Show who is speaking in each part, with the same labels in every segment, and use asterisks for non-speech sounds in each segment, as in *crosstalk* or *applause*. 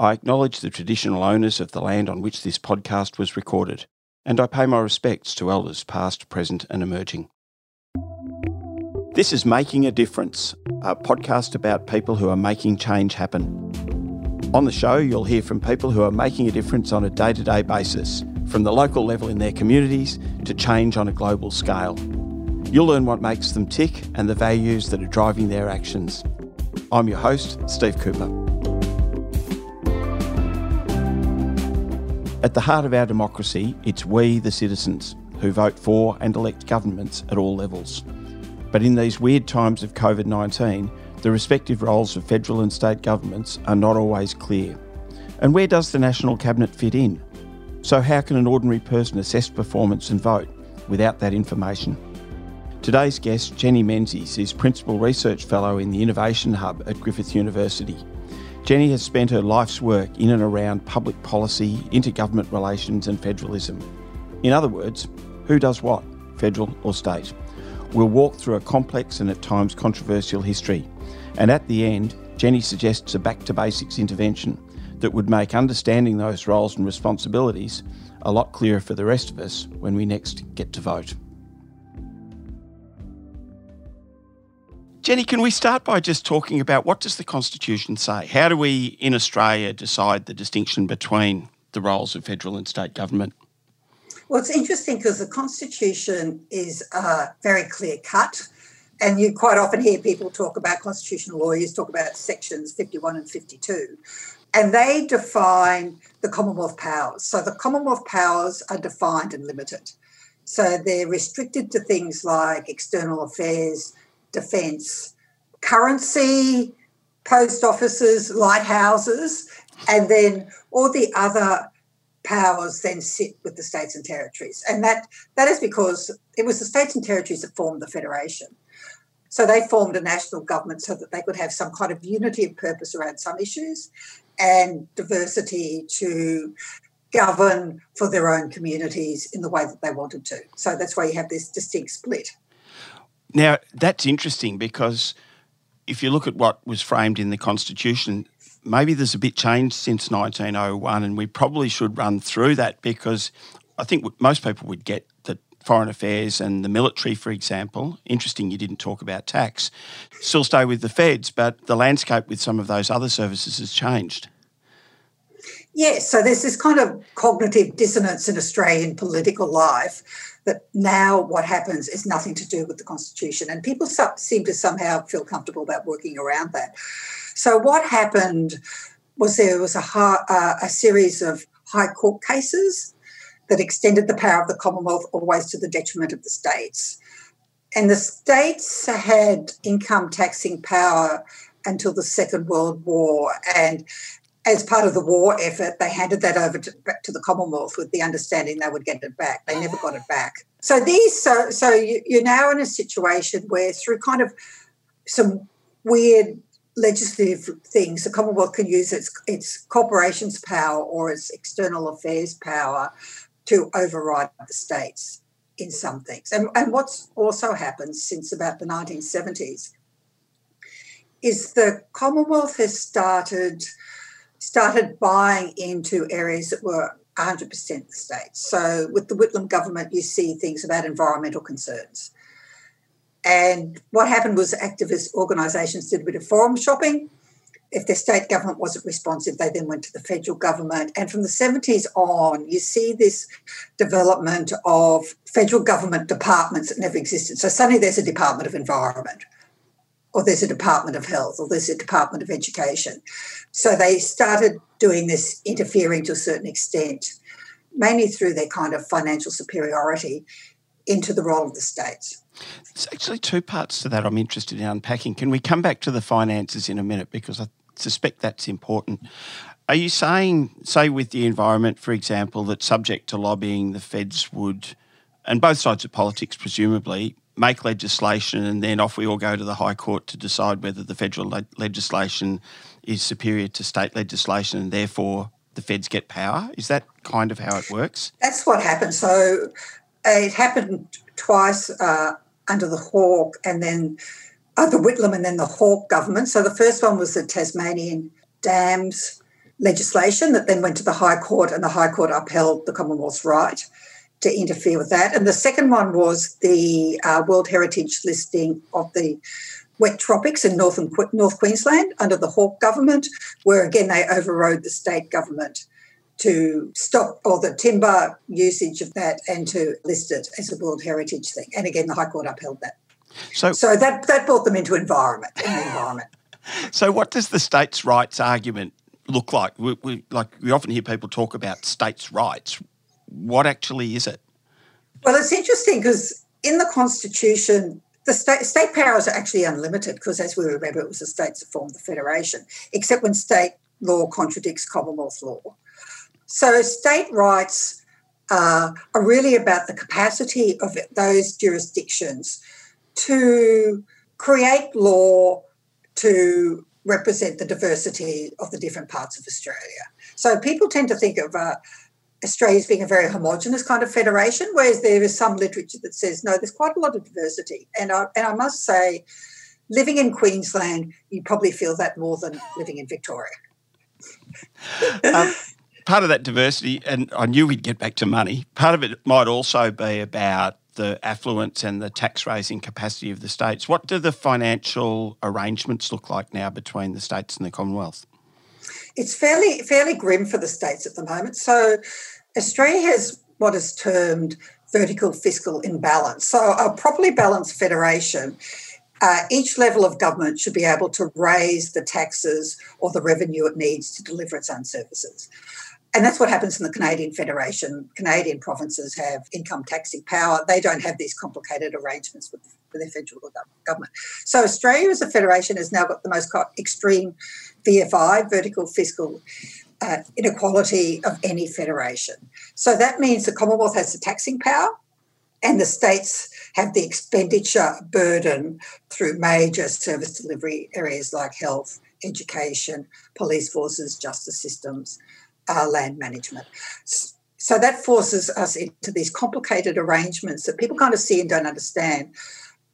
Speaker 1: I acknowledge the traditional owners of the land on which this podcast was recorded, and I pay my respects to elders past, present, and emerging. This is Making a Difference, a podcast about people who are making change happen. On the show, you'll hear from people who are making a difference on a day to day basis, from the local level in their communities to change on a global scale. You'll learn what makes them tick and the values that are driving their actions. I'm your host, Steve Cooper. At the heart of our democracy, it's we, the citizens, who vote for and elect governments at all levels. But in these weird times of COVID 19, the respective roles of federal and state governments are not always clear. And where does the National Cabinet fit in? So, how can an ordinary person assess performance and vote without that information? Today's guest, Jenny Menzies, is Principal Research Fellow in the Innovation Hub at Griffith University. Jenny has spent her life's work in and around public policy, intergovernment relations, and federalism. In other words, who does what, federal or state? We'll walk through a complex and at times controversial history. And at the end, Jenny suggests a back to basics intervention that would make understanding those roles and responsibilities a lot clearer for the rest of us when we next get to vote. Jenny, can we start by just talking about what does the Constitution say? How do we in Australia decide the distinction between the roles of federal and state government?
Speaker 2: Well, it's interesting because the Constitution is very clear cut. And you quite often hear people talk about constitutional lawyers talk about sections 51 and 52. And they define the Commonwealth powers. So the Commonwealth powers are defined and limited. So they're restricted to things like external affairs, defence, currency, post offices, lighthouses, and then all the other powers then sit with the states and territories. And that, that is because it was the states and territories that formed the Federation. So they formed a national government so that they could have some kind of unity of purpose around some issues and diversity to govern for their own communities in the way that they wanted to. So that's why you have this distinct split.
Speaker 1: Now, that's interesting because if you look at what was framed in the Constitution, maybe there's a bit changed since 1901, and we probably should run through that because I think most people would get that foreign affairs and the military, for example, interesting you didn't talk about tax, still stay with the feds, but the landscape with some of those other services has changed.
Speaker 2: Yes, so there's this kind of cognitive dissonance in Australian political life that now what happens is nothing to do with the Constitution. And people seem to somehow feel comfortable about working around that. So what happened was there was a, uh, a series of high court cases that extended the power of the Commonwealth always to the detriment of the states. And the states had income taxing power until the Second World War. And as part of the war effort, they handed that over to, to the Commonwealth with the understanding they would get it back. They never got it back. So these, so so you, you're now in a situation where through kind of some weird legislative things, the Commonwealth can use its its corporations power or its external affairs power to override the states in some things. And, and what's also happened since about the 1970s is the Commonwealth has started started buying into areas that were 100% the states. So with the Whitlam government, you see things about environmental concerns. And what happened was activist organisations did a bit of forum shopping. If their state government wasn't responsive, they then went to the federal government. And from the 70s on, you see this development of federal government departments that never existed. So suddenly there's a Department of Environment, or there's a Department of Health, or there's a Department of Education. So they started doing this interfering to a certain extent, mainly through their kind of financial superiority into the role of the states.
Speaker 1: There's actually two parts to that I'm interested in unpacking. Can we come back to the finances in a minute because I suspect that's important. Are you saying, say, with the environment, for example, that subject to lobbying, the feds would, and both sides of politics presumably, make legislation and then off we all go to the High Court to decide whether the federal le- legislation is superior to state legislation and therefore the feds get power? Is that kind of how it works?
Speaker 2: That's what happened. So it happened twice uh, under the Hawke and then uh, the Whitlam and then the Hawke government. So the first one was the Tasmanian dams legislation that then went to the High Court, and the High Court upheld the Commonwealth's right to interfere with that. And the second one was the uh, World Heritage listing of the wet tropics in northern North Queensland under the Hawke government, where again they overrode the state government to stop all the timber usage of that and to list it as a World Heritage thing. And again, the High Court upheld that. So, so that that brought them into environment. In the environment. *laughs*
Speaker 1: So, what does the states' rights argument look like? We, we, like we often hear people talk about states' rights. What actually is it?
Speaker 2: Well, it's interesting because in the Constitution, the state, state powers are actually unlimited because, as we remember, it was the states that formed the federation, except when state law contradicts Commonwealth law. So, state rights uh, are really about the capacity of those jurisdictions to create law to represent the diversity of the different parts of Australia. So, people tend to think of uh, Australia as being a very homogenous kind of federation, whereas there is some literature that says no, there's quite a lot of diversity. And I, and I must say, living in Queensland, you probably feel that more than living in Victoria. *laughs*
Speaker 1: um, part of that diversity, and I knew we'd get back to money, part of it might also be about the affluence and the tax raising capacity of the states. What do the financial arrangements look like now between the states and the Commonwealth?
Speaker 2: It's fairly fairly grim for the states at the moment. So Australia has what is termed vertical fiscal imbalance. So a properly balanced federation. Uh, each level of government should be able to raise the taxes or the revenue it needs to deliver its own services. And that's what happens in the Canadian Federation. Canadian provinces have income taxing power. They don't have these complicated arrangements with, with their federal government. So Australia as a federation has now got the most extreme VFI, vertical fiscal uh, inequality of any federation. So that means the Commonwealth has the taxing power and the states have the expenditure burden through major service delivery areas like health, education, police forces, justice systems, uh, land management. So that forces us into these complicated arrangements that people kind of see and don't understand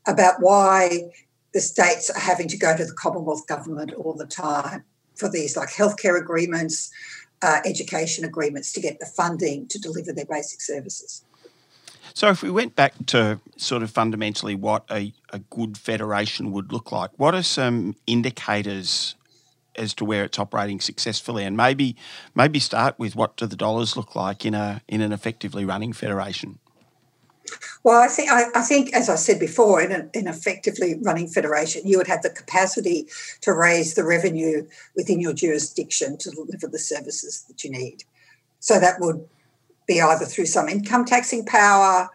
Speaker 2: about why the states are having to go to the Commonwealth government all the time for these like healthcare agreements, uh, education agreements to get the funding to deliver their basic services.
Speaker 1: So, if we went back to sort of fundamentally what a, a good federation would look like, what are some indicators as to where it's operating successfully, and maybe maybe start with what do the dollars look like in a in an effectively running federation?
Speaker 2: Well, I think I, I, think, as I said before, in an effectively running federation, you would have the capacity to raise the revenue within your jurisdiction to deliver the services that you need. So that would be either through some income taxing power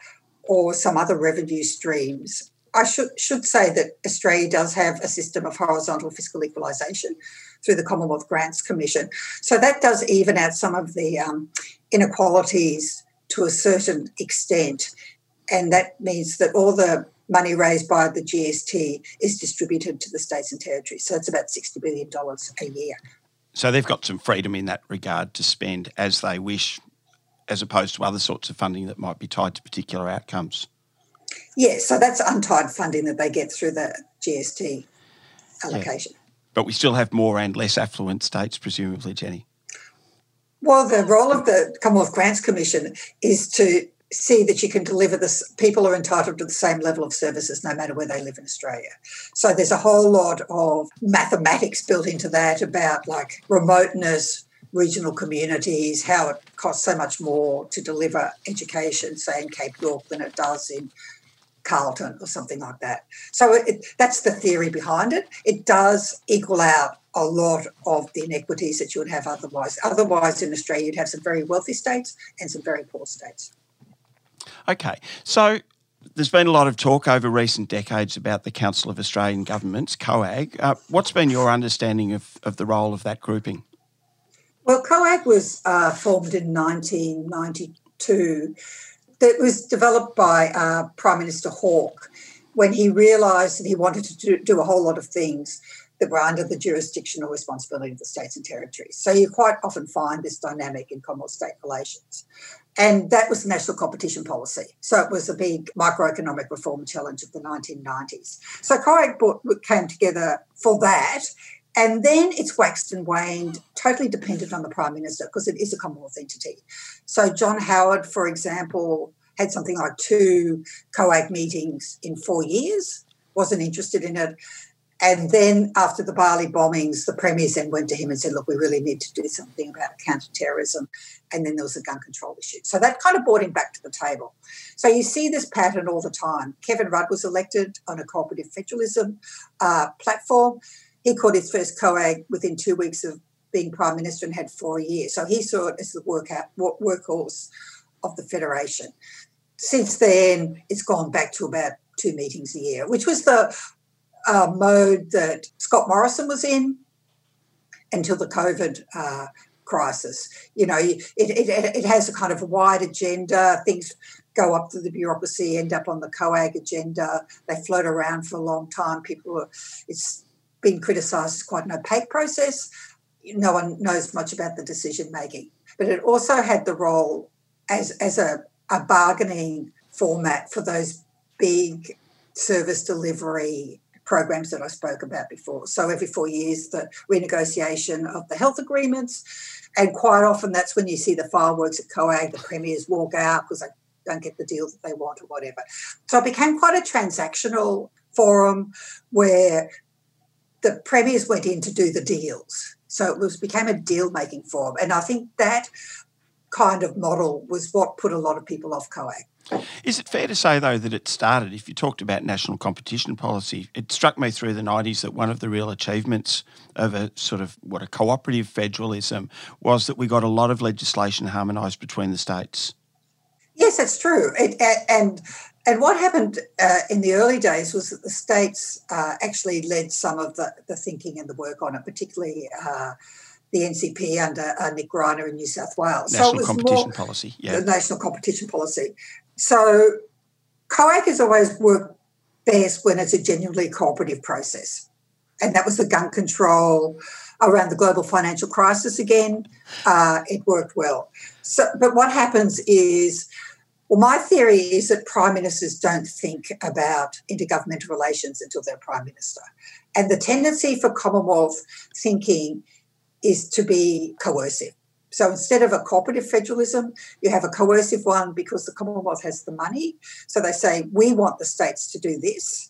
Speaker 2: or some other revenue streams. I should should say that Australia does have a system of horizontal fiscal equalisation through the Commonwealth Grants Commission. So that does even out some of the um, inequalities to a certain extent and that means that all the money raised by the GST is distributed to the states and territories. So it's about $60 billion a year.
Speaker 1: So they've got some freedom in that regard to spend as they wish, as opposed to other sorts of funding that might be tied to particular outcomes.
Speaker 2: Yes, yeah, so that's untied funding that they get through the GST allocation. Yeah.
Speaker 1: But we still have more and less affluent states, presumably, Jenny.
Speaker 2: Well, the role of the Commonwealth Grants Commission is to see that you can deliver this people are entitled to the same level of services no matter where they live in australia so there's a whole lot of mathematics built into that about like remoteness regional communities how it costs so much more to deliver education say in cape york than it does in carlton or something like that so it, that's the theory behind it it does equal out a lot of the inequities that you would have otherwise otherwise in australia you'd have some very wealthy states and some very poor states
Speaker 1: Okay, so there's been a lot of talk over recent decades about the Council of Australian Governments, COAG. Uh, what's been your understanding of, of the role of that grouping?
Speaker 2: Well, COAG was uh, formed in 1992. It was developed by uh, Prime Minister Hawke when he realised that he wanted to do, do a whole lot of things that were under the jurisdictional responsibility of the states and territories. So you quite often find this dynamic in Commonwealth state relations. And that was the national competition policy. So it was a big microeconomic reform challenge of the 1990s. So COAG came together for that And then it's waxed and waned, totally dependent on the Prime Minister because it is a Commonwealth entity. So, John Howard, for example, had something like two COAG meetings in four years, wasn't interested in it. And then after the Bali bombings, the premiers then went to him and said, look, we really need to do something about counterterrorism. And then there was a gun control issue. So that kind of brought him back to the table. So you see this pattern all the time. Kevin Rudd was elected on a cooperative federalism uh, platform. He caught his first COAG within two weeks of being Prime Minister and had four years. So he saw it as the workhorse of the Federation. Since then, it's gone back to about two meetings a year, which was the uh, mode that Scott Morrison was in until the COVID uh, crisis. You know, it, it, it has a kind of wide agenda. Things go up through the bureaucracy, end up on the COAG agenda. They float around for a long time. People are, it's been criticised as quite an opaque process. No one knows much about the decision making. But it also had the role as, as a, a bargaining format for those big service delivery programs that I spoke about before. So every four years, the renegotiation of the health agreements. And quite often that's when you see the fireworks at COAG, the premiers walk out because they don't get the deal that they want or whatever. So it became quite a transactional forum where the premiers went in to do the deals. So it was became a deal making forum. And I think that kind of model was what put a lot of people off COAG.
Speaker 1: Is it fair to say, though, that it started, if you talked about national competition policy, it struck me through the 90s that one of the real achievements of a sort of what a cooperative federalism was that we got a lot of legislation harmonised between the states?
Speaker 2: Yes, that's true. It, and and what happened uh, in the early days was that the states uh, actually led some of the, the thinking and the work on it, particularly uh, the NCP under uh, Nick Greiner in New South Wales.
Speaker 1: National so competition policy, yeah.
Speaker 2: The national competition policy. So COAG has always worked best when it's a genuinely cooperative process. And that was the gun control around the global financial crisis again. Uh, it worked well. So, but what happens is well, my theory is that prime ministers don't think about intergovernmental relations until they're prime minister. And the tendency for Commonwealth thinking is to be coercive. So instead of a cooperative federalism, you have a coercive one because the Commonwealth has the money. So they say, we want the states to do this.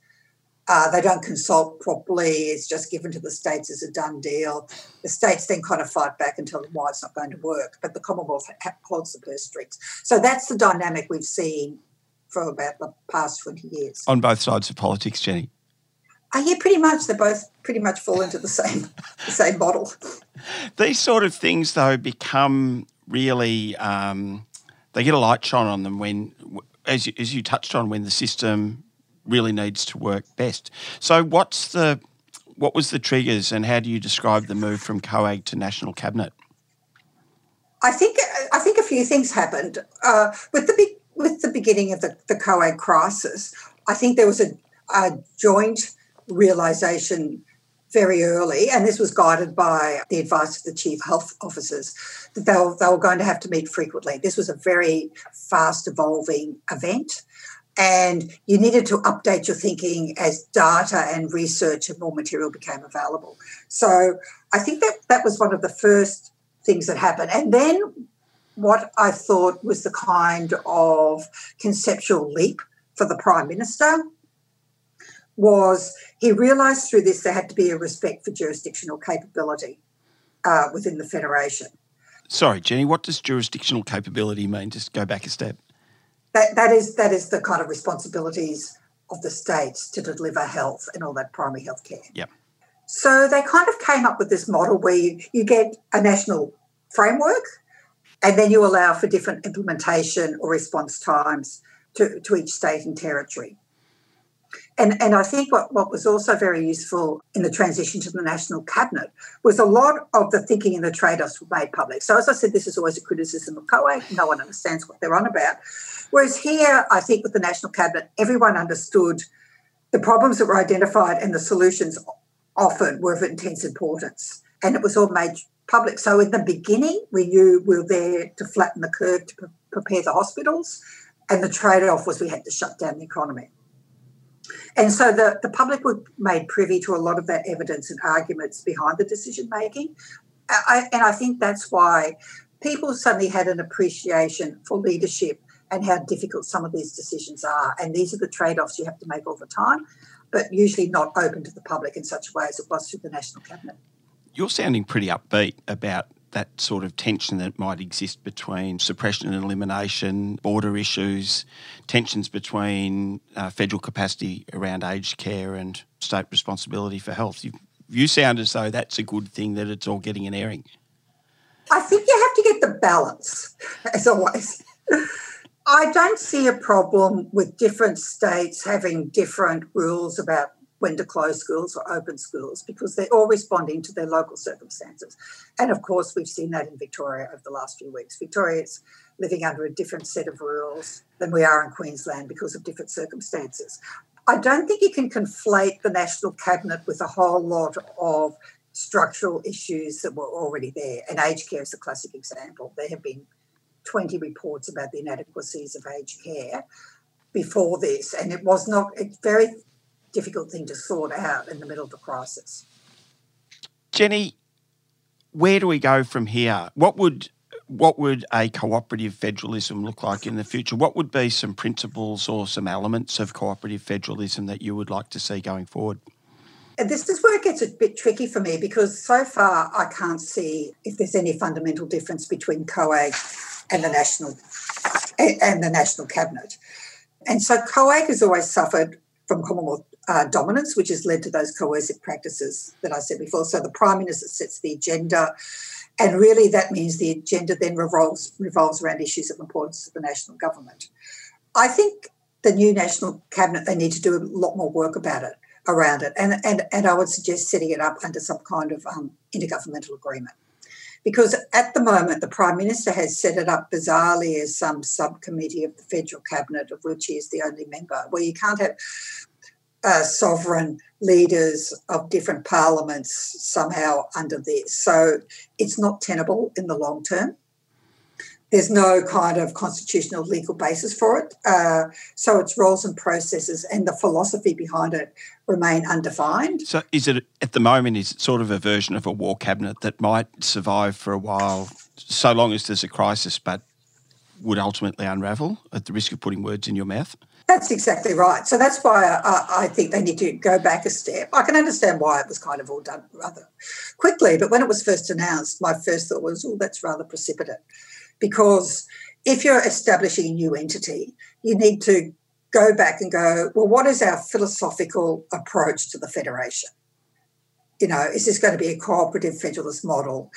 Speaker 2: Uh, they don't consult properly. It's just given to the states as a done deal. The states then kind of fight back and tell them why it's not going to work, but the Commonwealth holds the purse strings. So that's the dynamic we've seen for about the past 20 years.
Speaker 1: On both sides of politics, Jenny?
Speaker 2: Uh, yeah, pretty much. They both pretty much fall into the same *laughs* the same model.
Speaker 1: These sort of things, though, become really um, they get a light shone on them when, as you, as you touched on, when the system really needs to work best. So, what's the what was the triggers, and how do you describe the move from COVID to national cabinet?
Speaker 2: I think I think a few things happened uh, with the big, with the beginning of the, the COAG crisis. I think there was a, a joint realization very early, and this was guided by the advice of the chief health officers, that they were, they were going to have to meet frequently. This was a very fast evolving event and you needed to update your thinking as data and research and more material became available. So I think that that was one of the first things that happened. And then what I thought was the kind of conceptual leap for the Prime Minister was he realised through this there had to be a respect for jurisdictional capability uh, within the Federation.
Speaker 1: Sorry, Jenny, what does jurisdictional capability mean? Just go back a step
Speaker 2: that, that is that is the kind of responsibilities of the states to deliver health and all that primary health care.
Speaker 1: Yep.
Speaker 2: So they kind of came up with this model where you, you get a national framework and then you allow for different implementation or response times to, to each state and territory. And, and I think what, what was also very useful in the transition to the national cabinet was a lot of the thinking and the trade offs were made public. So, as I said, this is always a criticism of COAG. No one understands what they're on about. Whereas here, I think with the national cabinet, everyone understood the problems that were identified and the solutions offered were of intense importance. And it was all made public. So, in the beginning, we knew we were there to flatten the curve to pre- prepare the hospitals. And the trade off was we had to shut down the economy. And so the, the public were made privy to a lot of that evidence and arguments behind the decision making. I, and I think that's why people suddenly had an appreciation for leadership and how difficult some of these decisions are. And these are the trade offs you have to make all the time, but usually not open to the public in such a way as it was through the National Cabinet.
Speaker 1: You're sounding pretty upbeat about that sort of tension that might exist between suppression and elimination, border issues, tensions between uh, federal capacity around aged care and state responsibility for health. You, you sound as though that's a good thing that it's all getting an airing.
Speaker 2: I think you have to get the balance, as always. I don't see a problem with different states having different rules about when to close schools or open schools because they're all responding to their local circumstances. And of course, we've seen that in Victoria over the last few weeks. Victoria is living under a different set of rules than we are in Queensland because of different circumstances. I don't think you can conflate the National Cabinet with a whole lot of structural issues that were already there. And aged care is a classic example. There have been 20 reports about the inadequacies of aged care before this, and it was not, very difficult thing to sort out in the middle of the crisis.
Speaker 1: Jenny, where do we go from here? What would what would a cooperative federalism look like in the future? What would be some principles or some elements of cooperative federalism that you would like to see going forward?
Speaker 2: And this is where it gets a bit tricky for me because so far I can't see if there's any fundamental difference between COAG and the national and the national cabinet. And so COAG has always suffered from Commonwealth uh, dominance, which has led to those coercive practices that I said before. So the Prime Minister sets the agenda, and really that means the agenda then revolves, revolves around issues of importance to the national government. I think the new National Cabinet, they need to do a lot more work about it, around it. And, and, and I would suggest setting it up under some kind of um, intergovernmental agreement. Because at the moment, the Prime Minister has set it up bizarrely as some subcommittee of the federal cabinet, of which he is the only member, where you can't have uh, sovereign leaders of different parliaments somehow under this. So it's not tenable in the long term. There's no kind of constitutional legal basis for it. Uh, so its roles and processes and the philosophy behind it remain undefined.
Speaker 1: So is it at the moment is sort of a version of a war cabinet that might survive for a while so long as there's a crisis but would ultimately unravel at the risk of putting words in your mouth?
Speaker 2: That's exactly right. So that's why I, I, think they need to go back a step. I can understand why it was kind of all done rather quickly, but when it was first announced, my first thought was, oh, that's rather precipitate. Because if you're establishing a new entity, you need to go back and go, well, what is our philosophical approach to the federation? You know, is this going to be a cooperative federalist model?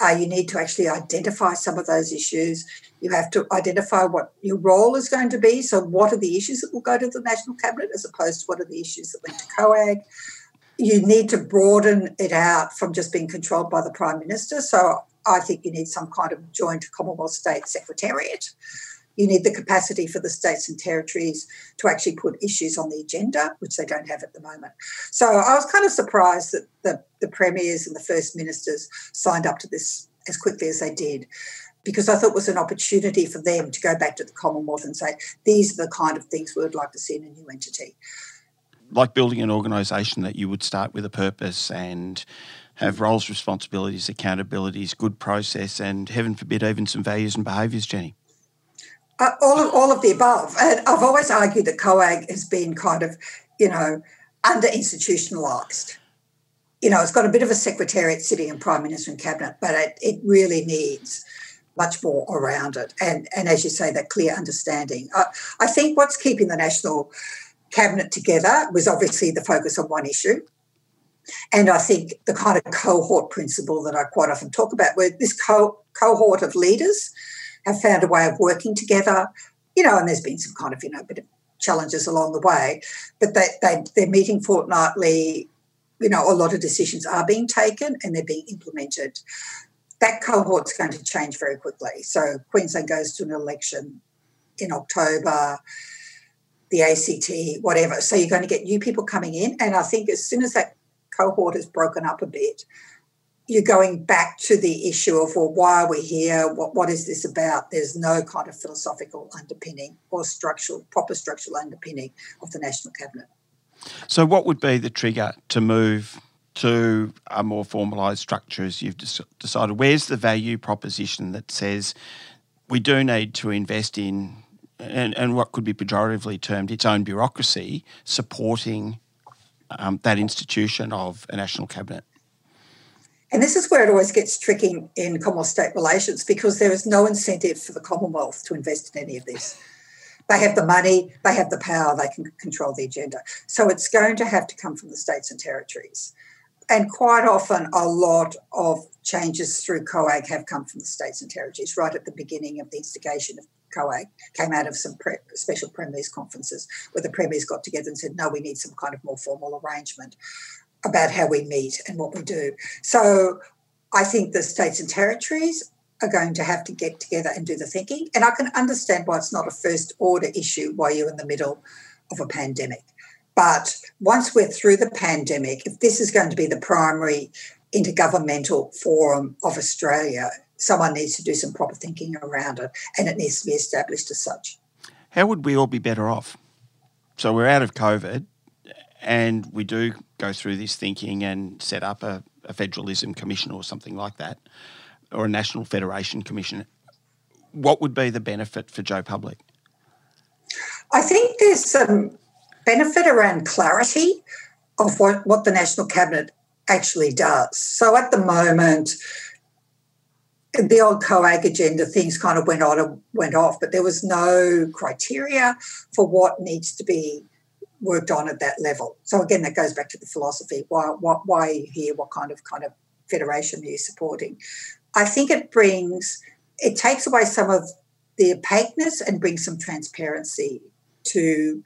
Speaker 2: Uh, you need to actually identify some of those issues. You have to identify what your role is going to be. So, what are the issues that will go to the National Cabinet as opposed to what are the issues that went to COAG? You need to broaden it out from just being controlled by the Prime Minister. So, I think you need some kind of joint Commonwealth State Secretariat you need the capacity for the states and territories to actually put issues on the agenda, which they don't have at the moment. So I was kind of surprised that the, the premiers and the first ministers signed up to this as quickly as they did because I thought it was an opportunity for them to go back to the Commonwealth and say, these are the kind of things we would like to see in a new entity.
Speaker 1: Like building an organisation that you would start with a purpose and have roles, responsibilities, accountabilities, good process, and heaven forbid, even some values and behaviours, Jenny.
Speaker 2: Uh, all of all of the above. And I've always argued that COAG has been kind of, you know, under institutionalised. You know, it's got a bit of a secretariat sitting in prime minister and cabinet, but it, it really needs much more around it. And and as you say, that clear understanding. Uh, I think what's keeping the national cabinet together was obviously the focus on one issue. And I think the kind of cohort principle that I quite often talk about, where this co- cohort of leaders have found a way of working together, you know, and there's been some kind of, you know, bit of challenges along the way, but they, they, they're meeting fortnightly. You know, a lot of decisions are being taken and they're being implemented. That cohort's going to change very quickly. So Queensland goes to an election in October, the ACT, whatever. So you're going to get new people coming in. And I think as soon as that cohort is broken up a bit, you're going back to the issue of well why are we here what, what is this about there's no kind of philosophical underpinning or structural proper structural underpinning of the national cabinet
Speaker 1: So, what would be the trigger to move to a more formalised structure as you've decided? Where's the value proposition that says we do need to invest in, and, and what could be pejoratively termed its own bureaucracy, supporting um, that institution of a national cabinet?
Speaker 2: And this is where it always gets tricky in Commonwealth state relations because there is no incentive for the Commonwealth to invest in any of this. They have the money, they have the power, they can control the agenda. So it's going to have to come from the states and territories. And quite often, a lot of changes through COAG have come from the states and territories. Right at the beginning of the instigation of COAG, came out of some pre- special premiers conferences where the premiers got together and said, "No, we need some kind of more formal arrangement." About how we meet and what we do. So I think the states and territories are going to have to get together and do the thinking. And I can understand why it's not a first order issue while you're in the middle of a pandemic. But once we're through the pandemic, if this is going to be the primary intergovernmental forum of Australia, someone needs to do some proper thinking around it and it needs to be established as such.
Speaker 1: How would we all be better off? So we're out of COVID and we do go through this thinking and set up a, a federalism commission or something like that, or a national federation commission, what would be the benefit for Joe Public?
Speaker 2: I think there's some benefit around clarity of what, what the National Cabinet actually does. So at the moment, the old COAG agenda things kind of went on and went off, but there was no criteria for what needs to be worked on at that level. So again, that goes back to the philosophy. Why, why, why are you here? What kind of kind of federation are you supporting? I think it brings, it takes away some of the opaqueness and brings some transparency to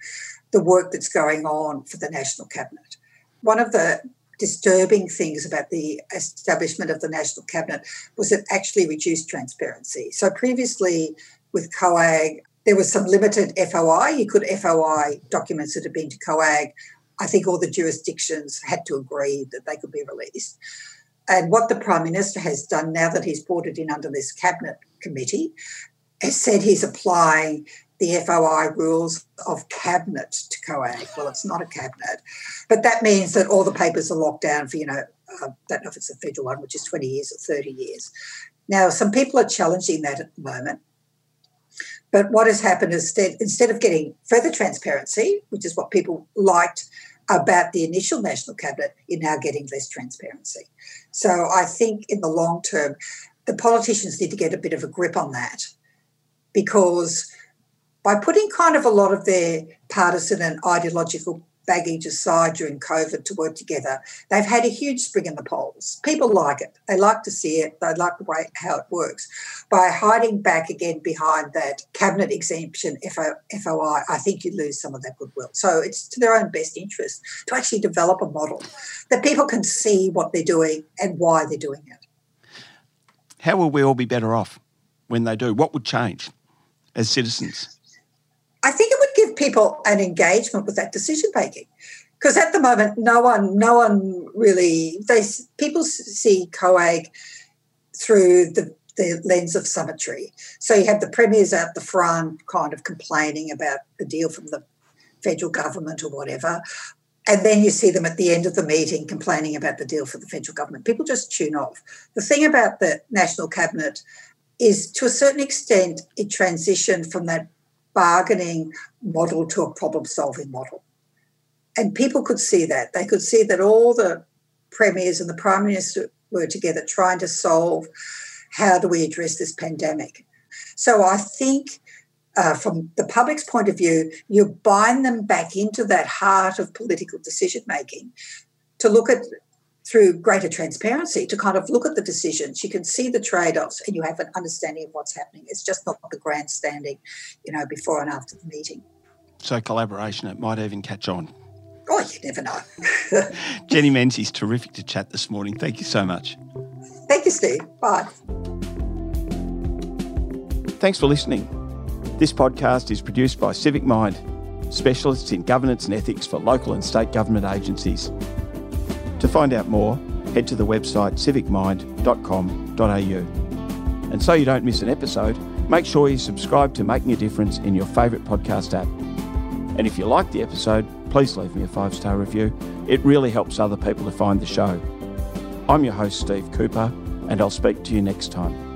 Speaker 2: the work that's going on for the National Cabinet. One of the disturbing things about the establishment of the National Cabinet was it actually reduced transparency. So previously with COAG, there was some limited FOI. You could FOI documents that had been to COAG. I think all the jurisdictions had to agree that they could be released. And what the Prime Minister has done now that he's brought it in under this cabinet committee has said he's applying the FOI rules of cabinet to COAG. Well, it's not a cabinet, but that means that all the papers are locked down for, you know, uh, I don't know if it's a federal one, which is 20 years or 30 years. Now, some people are challenging that at the moment. But what has happened is that instead of getting further transparency, which is what people liked about the initial national cabinet, you're now getting less transparency. So I think in the long term, the politicians need to get a bit of a grip on that because by putting kind of a lot of their partisan and ideological baggage aside during COVID to work together, they've had a huge spring in the polls. People like it. They like to see it. They like the way how it works. By hiding back again behind that cabinet exemption FOI, I think you lose some of that goodwill. So it's to their own best interest to actually develop a model that people can see what they're doing and why they're doing it.
Speaker 1: How will we all be better off when they do? What would change as citizens?
Speaker 2: I think it would people an engagement with that decision making. Because at the moment, no one, no one really, they people see COAG through the, the lens of symmetry. So you have the premiers out the front kind of complaining about the deal from the federal government or whatever. And then you see them at the end of the meeting complaining about the deal for the federal government. People just tune off. The thing about the National Cabinet is to a certain extent, it transitioned from that bargaining model to a problem solving model. And people could see that. They could see that all the premiers and the prime minister were together trying to solve how do we address this pandemic. So I think uh, from the public's point of view, you bind them back into that heart of political decision making to look at through greater transparency to kind of look at the decisions. You can see the trade offs and you have an understanding of what's happening. It's just not the grandstanding, you know, before and after the meeting.
Speaker 1: So, collaboration, it might even catch on.
Speaker 2: Oh, you never know. *laughs*
Speaker 1: Jenny Menzies, terrific to chat this morning. Thank you so much.
Speaker 2: Thank you, Steve. Bye.
Speaker 1: Thanks for listening. This podcast is produced by Civic Mind, specialists in governance and ethics for local and state government agencies. To find out more, head to the website civicmind.com.au. And so you don't miss an episode, make sure you subscribe to Making a Difference in your favourite podcast app. And if you like the episode, please leave me a five star review. It really helps other people to find the show. I'm your host, Steve Cooper, and I'll speak to you next time.